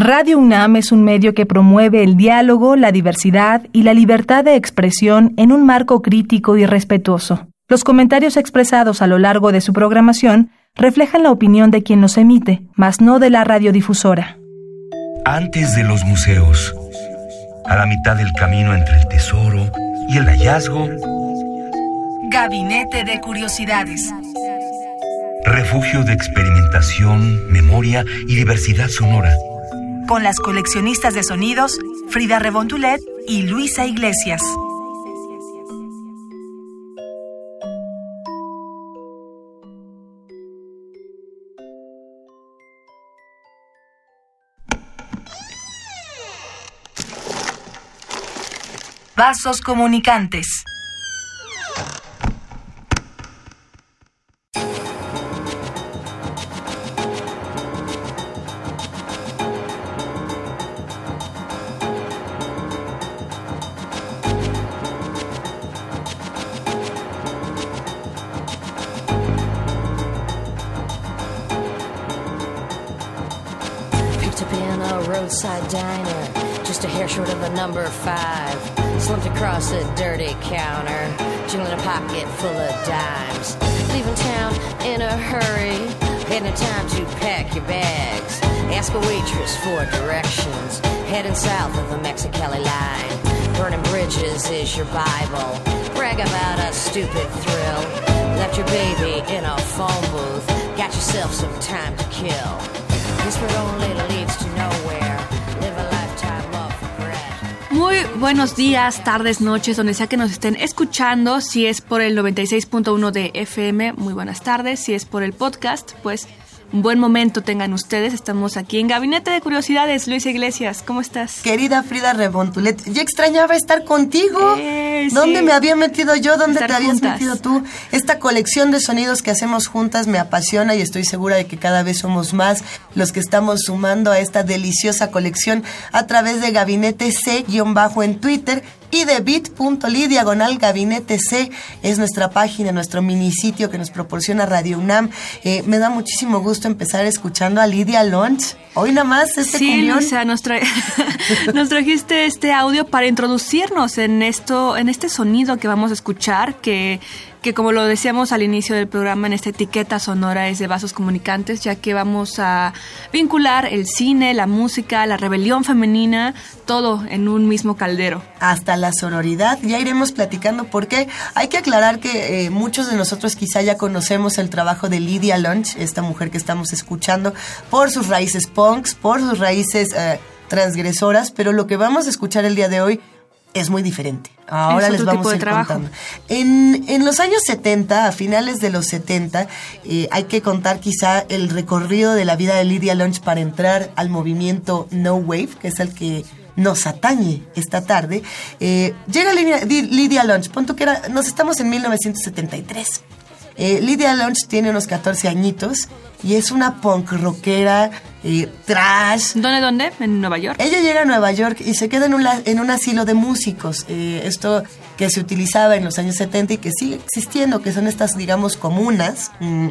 Radio UNAM es un medio que promueve el diálogo, la diversidad y la libertad de expresión en un marco crítico y respetuoso. Los comentarios expresados a lo largo de su programación reflejan la opinión de quien los emite, mas no de la radiodifusora. Antes de los museos, a la mitad del camino entre el tesoro y el hallazgo, Gabinete de Curiosidades. refugio de experimentación, memoria y diversidad sonora. Con las coleccionistas de sonidos Frida Rebontulet y Luisa Iglesias. Vasos comunicantes. Diner, just a hair short of a number five. Slumped across a dirty counter, jingling a pocket full of dimes. Leaving town in a hurry, had no time to pack your bags. Ask a waitress for directions, heading south of the Mexicali line. Burning bridges is your Bible. Brag about a stupid thrill. Left your baby in a phone booth, got yourself some time to kill. This road only leads to nowhere. Muy buenos días, tardes, noches, donde sea que nos estén escuchando. Si es por el 96.1 de FM, muy buenas tardes. Si es por el podcast, pues un buen momento tengan ustedes. Estamos aquí en Gabinete de Curiosidades. Luis Iglesias, ¿cómo estás? Querida Frida Rebontulet, ya extrañaba estar contigo. Eh, ¿Dónde sí. me había metido yo? ¿Dónde Estar te habías juntas. metido tú? Esta colección de sonidos que hacemos juntas me apasiona y estoy segura de que cada vez somos más los que estamos sumando a esta deliciosa colección a través de Gabinete C-bajo en Twitter y de bit.ly diagonal gabinete C es nuestra página, nuestro minisitio que nos proporciona Radio UNAM. Eh, me da muchísimo gusto empezar escuchando a Lidia Lunch. Hoy nada más este Sí, cumbión. Luisa, nos, trae- nos trajiste este audio para introducirnos en esto, en este sonido que vamos a escuchar, que, que como lo decíamos al inicio del programa, en esta etiqueta sonora es de vasos comunicantes, ya que vamos a vincular el cine, la música, la rebelión femenina, todo en un mismo caldero. hasta la sororidad. Ya iremos platicando porque hay que aclarar que eh, muchos de nosotros quizá ya conocemos el trabajo de Lydia Lunch, esta mujer que estamos escuchando, por sus raíces punks, por sus raíces eh, transgresoras, pero lo que vamos a escuchar el día de hoy es muy diferente. Ahora Es les vamos tipo a ir trabajo. contando. En, en los años 70, a finales de los 70, eh, hay que contar quizá el recorrido de la vida de Lydia Lunch para entrar al movimiento No Wave, que es el que nos atañe esta tarde. Eh, llega Lydia, Di- Lydia Lunch, punto que era, nos estamos en 1973. Eh, Lydia Lunch tiene unos 14 añitos y es una punk rockera, eh, trash, ¿Dónde, dónde? ¿En Nueva York? ella llega a Nueva York y se queda en un, en un asilo de músicos. Eh, esto que se utilizaba en los años 70 y que sigue existiendo, que son estas, digamos, comunas. mm,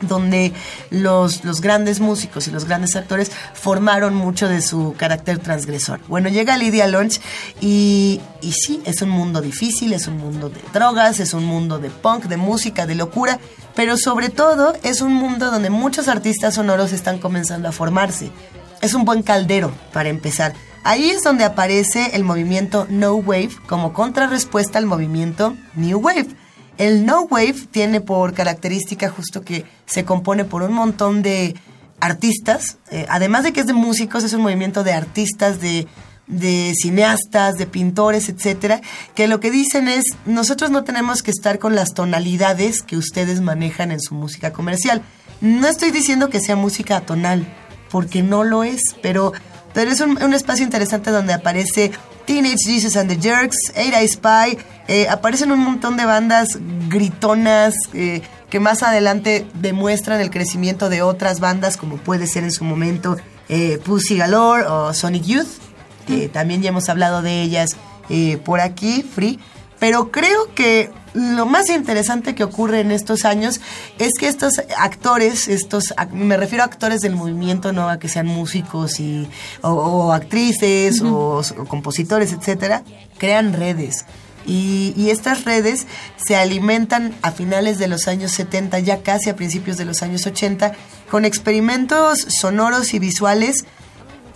donde los, los grandes músicos y los grandes actores formaron mucho de su carácter transgresor. Bueno, llega Lydia Lunch y, y sí, es un mundo difícil, es un mundo de drogas, es un mundo de punk, de música, de locura, pero sobre todo es un mundo donde muchos artistas sonoros están comenzando a formarse. Es un buen caldero para empezar. Ahí es donde aparece el movimiento No Wave como contrarrespuesta al movimiento New Wave. El No Wave tiene por característica justo que se compone por un montón de artistas, eh, además de que es de músicos, es un movimiento de artistas, de, de cineastas, de pintores, etcétera, que lo que dicen es, nosotros no tenemos que estar con las tonalidades que ustedes manejan en su música comercial. No estoy diciendo que sea música atonal, porque no lo es, pero, pero es un, un espacio interesante donde aparece Teenage Jesus and the Jerks, Eight Eye Spy, eh, aparecen un montón de bandas gritonas eh, que más adelante demuestran el crecimiento de otras bandas, como puede ser en su momento eh, Pussy Galore o Sonic Youth, que también ya hemos hablado de ellas eh, por aquí, Free. Pero creo que lo más interesante que ocurre en estos años es que estos actores, estos me refiero a actores del movimiento, no a que sean músicos y, o, actrices o, compositores, etcétera, crean redes. Y, y, estas redes se alimentan a finales de los años 70, ya casi a principios de los años 80, con experimentos sonoros y visuales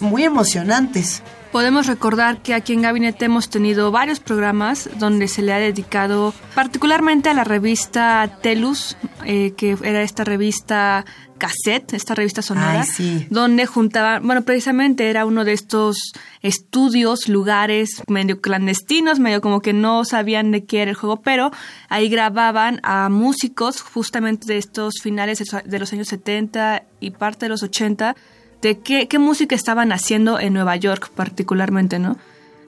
muy emocionantes. Podemos recordar que aquí en Gabinete hemos tenido varios programas donde se le ha dedicado particularmente a la revista Telus, eh, que era esta revista cassette, esta revista sonora, donde juntaban, bueno, precisamente era uno de estos estudios, lugares medio clandestinos, medio como que no sabían de qué era el juego, pero ahí grababan a músicos justamente de estos finales de los años 70 y parte de los 80 de qué, qué música estaban haciendo en Nueva York particularmente, ¿no?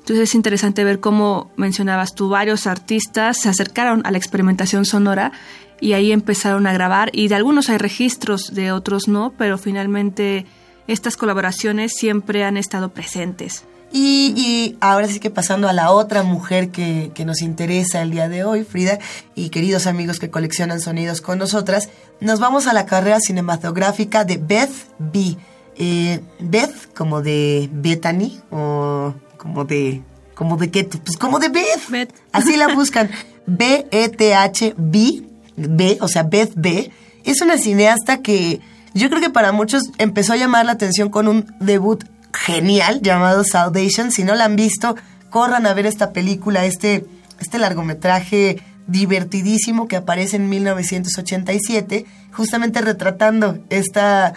Entonces es interesante ver cómo mencionabas tú, varios artistas se acercaron a la experimentación sonora y ahí empezaron a grabar y de algunos hay registros, de otros no, pero finalmente estas colaboraciones siempre han estado presentes. Y, ahora sí que pasando a la otra mujer que, nos interesa el día de hoy, Frida, y queridos amigos que coleccionan sonidos con nosotras, nos vamos a la carrera cinematográfica de Beth B eh, Beth, como de Bethany, o como de. ¿Como de qué? Pues como de Beth. Así la buscan. B-E-T-H-B, B, o sea, Beth B. Es una cineasta que yo creo que para muchos empezó a llamar la atención con un debut genial llamado Salvation. Si no la han visto, corran a ver esta película, este, este largometraje divertidísimo que aparece en 1987, justamente retratando esta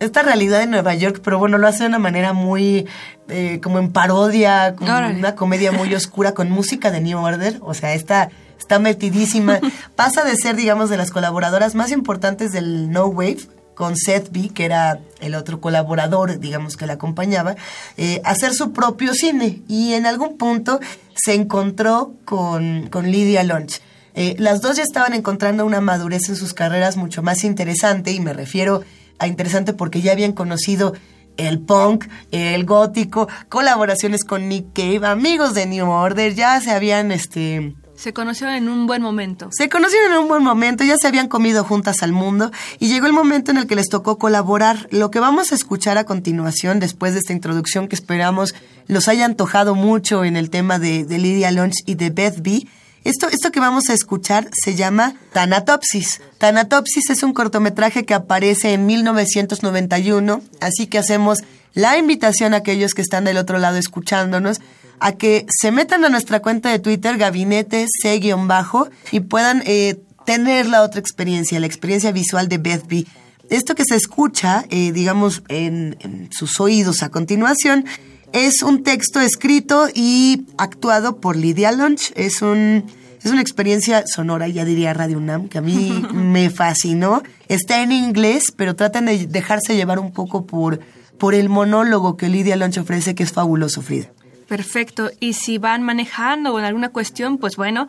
esta realidad de Nueva York, pero bueno, lo hace de una manera muy eh, como en parodia, como una comedia muy oscura con música de New Order, o sea, está, está metidísima. Pasa de ser, digamos, de las colaboradoras más importantes del No Wave, con Seth B, que era el otro colaborador, digamos, que la acompañaba, eh, hacer su propio cine. Y en algún punto se encontró con, con Lydia Lunch. Eh, las dos ya estaban encontrando una madurez en sus carreras mucho más interesante, y me refiero interesante porque ya habían conocido el punk, el gótico, colaboraciones con Nick Cave, amigos de New Order, ya se habían este se conocieron en un buen momento. Se conocieron en un buen momento, ya se habían comido juntas al mundo y llegó el momento en el que les tocó colaborar. Lo que vamos a escuchar a continuación, después de esta introducción que esperamos los haya antojado mucho en el tema de, de Lydia Lunch y de Beth B., esto, esto que vamos a escuchar se llama Tanatopsis. Tanatopsis es un cortometraje que aparece en 1991, así que hacemos la invitación a aquellos que están del otro lado escuchándonos a que se metan a nuestra cuenta de Twitter, gabinete C-bajo, y puedan eh, tener la otra experiencia, la experiencia visual de Beth B. Esto que se escucha, eh, digamos, en sus oídos a continuación, es un texto escrito y actuado por Lydia Lunch. Es un es una experiencia sonora, ya diría Radio UNAM, que a mí me fascinó. Está en inglés, pero tratan de dejarse llevar un poco por, por el monólogo que Lydia Lunch ofrece, que es fabuloso, Frida. Perfecto. Y si van manejando o en alguna cuestión, pues bueno,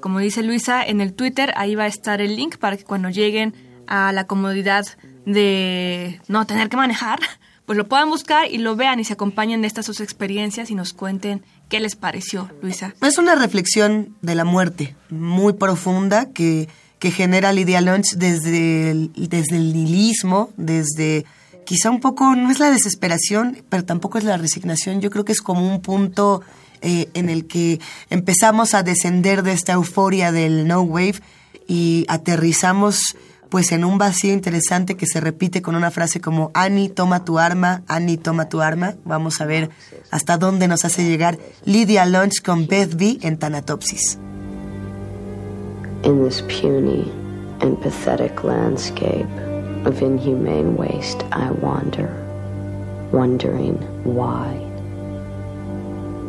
como dice Luisa, en el Twitter ahí va a estar el link para que cuando lleguen a la comodidad de no tener que manejar, pues lo puedan buscar y lo vean y se acompañen de estas sus experiencias y nos cuenten qué les pareció, Luisa. Es una reflexión de la muerte muy profunda que, que genera Lidia Lunch desde el, desde el nihilismo, desde quizá un poco, no es la desesperación, pero tampoco es la resignación. Yo creo que es como un punto eh, en el que empezamos a descender de esta euforia del no wave y aterrizamos pues en un vacío interesante que se repite con una frase como Annie, toma tu arma, Annie, toma tu arma. Vamos a ver hasta dónde nos hace llegar Lydia Lunch con Beth B en Tanatopsis. In this puny and pathetic landscape of inhumane waste, I wander, wondering why.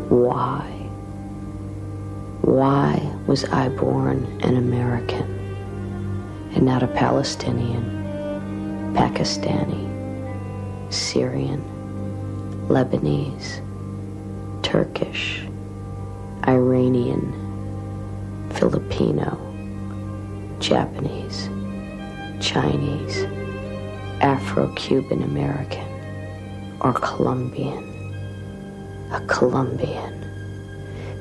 Why? Why was I born an American? And not a Palestinian, Pakistani, Syrian, Lebanese, Turkish, Iranian, Filipino, Japanese, Chinese, Afro-Cuban American, or Colombian. A Colombian.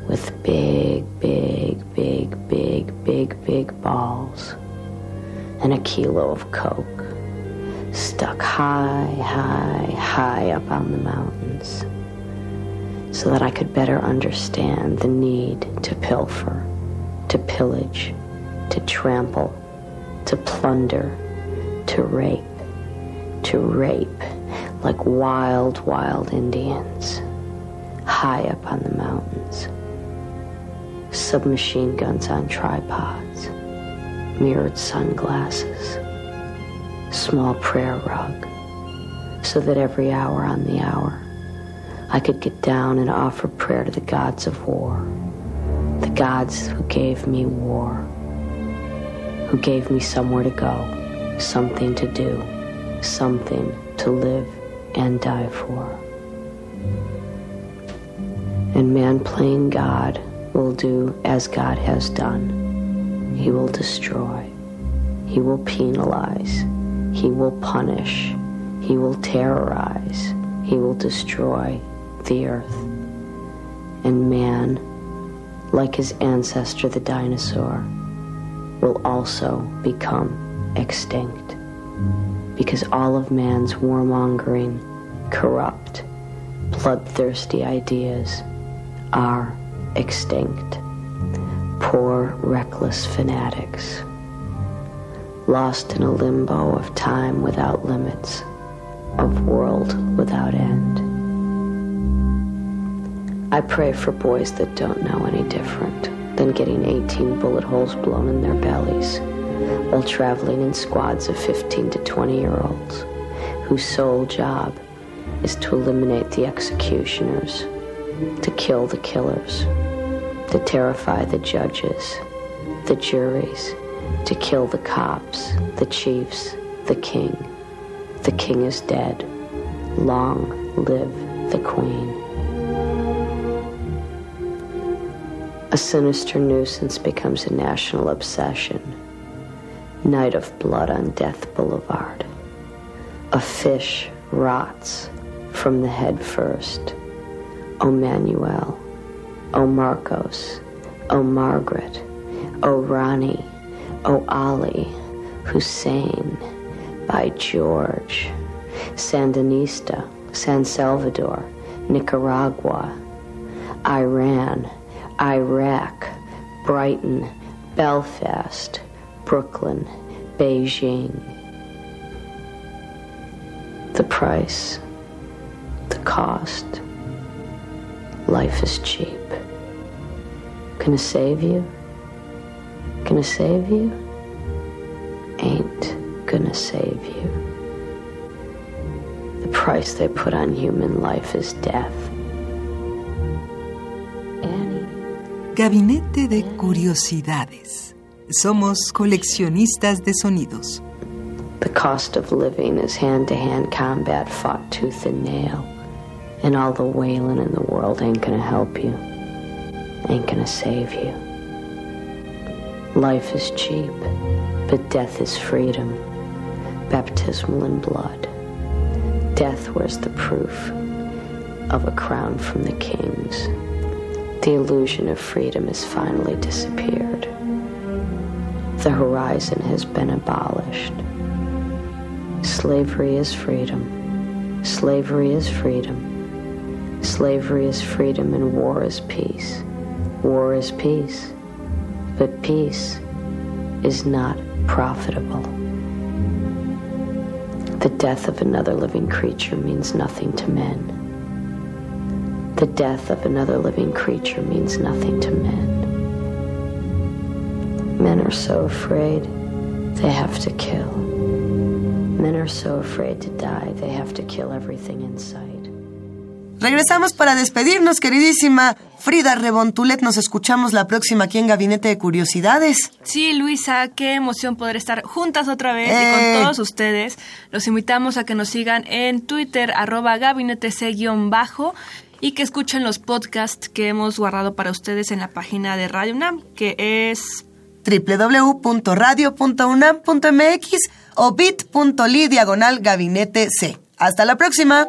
with big, big, big, big, big, big balls and a kilo of coke stuck high, high, high up on the mountains so that I could better understand the need to pilfer, to pillage, to trample, to plunder, to rape, to rape like wild, wild Indians high up on the mountains. Submachine guns on tripods, mirrored sunglasses, small prayer rug, so that every hour on the hour I could get down and offer prayer to the gods of war, the gods who gave me war, who gave me somewhere to go, something to do, something to live and die for. And man playing God will do as God has done. He will destroy. He will penalize. He will punish. He will terrorize. He will destroy the earth. And man, like his ancestor the dinosaur, will also become extinct. Because all of man's warmongering, corrupt, bloodthirsty ideas are extinct. Poor, reckless fanatics, lost in a limbo of time without limits, of world without end. I pray for boys that don't know any different than getting 18 bullet holes blown in their bellies while traveling in squads of 15 to 20 year olds whose sole job is to eliminate the executioners, to kill the killers, to terrify the judges, the juries, to kill the cops, the chiefs, the king. The king is dead. Long live the queen. A sinister nuisance becomes a national obsession. Night of blood on Death Boulevard. A fish rots from the head first. Emmanuel. Manuel, O Marcos, O Margaret, O Ronnie, O Ali, Hussein, by George, Sandinista, San Salvador, Nicaragua, Iran, Iraq, Brighton, Belfast, Brooklyn, Beijing. The price, the cost, life is cheap. Gonna save you? Gonna save you? Ain't gonna save you. The price they put on human life is death. Annie. Gabinete de Curiosidades. Somos coleccionistas de sonidos. The cost of living is hand to hand combat fought tooth and nail. And all the wailing in the world ain't gonna help you, ain't gonna save you. Life is cheap, but death is freedom, baptismal in blood. Death wears the proof of a crown from the kings. The illusion of freedom has finally disappeared. The horizon has been abolished. Slavery is freedom. Slavery is freedom. Slavery is freedom and war is peace. War is peace. But peace is not profitable. The death of another living creature means nothing to men. The death of another living creature means nothing to men. Men are so afraid they have to kill. Men are so afraid to die they have to kill everything in sight. Regresamos para despedirnos, queridísima Frida Rebontulet. Nos escuchamos la próxima aquí en Gabinete de Curiosidades. Sí, Luisa, qué emoción poder estar juntas otra vez y Eh. con todos ustedes. Los invitamos a que nos sigan en Twitter, arroba gabinete C-bajo y que escuchen los podcasts que hemos guardado para ustedes en la página de Radio UNAM, que es www.radio.unam.mx o bit.ly diagonal gabinete C. Hasta la próxima.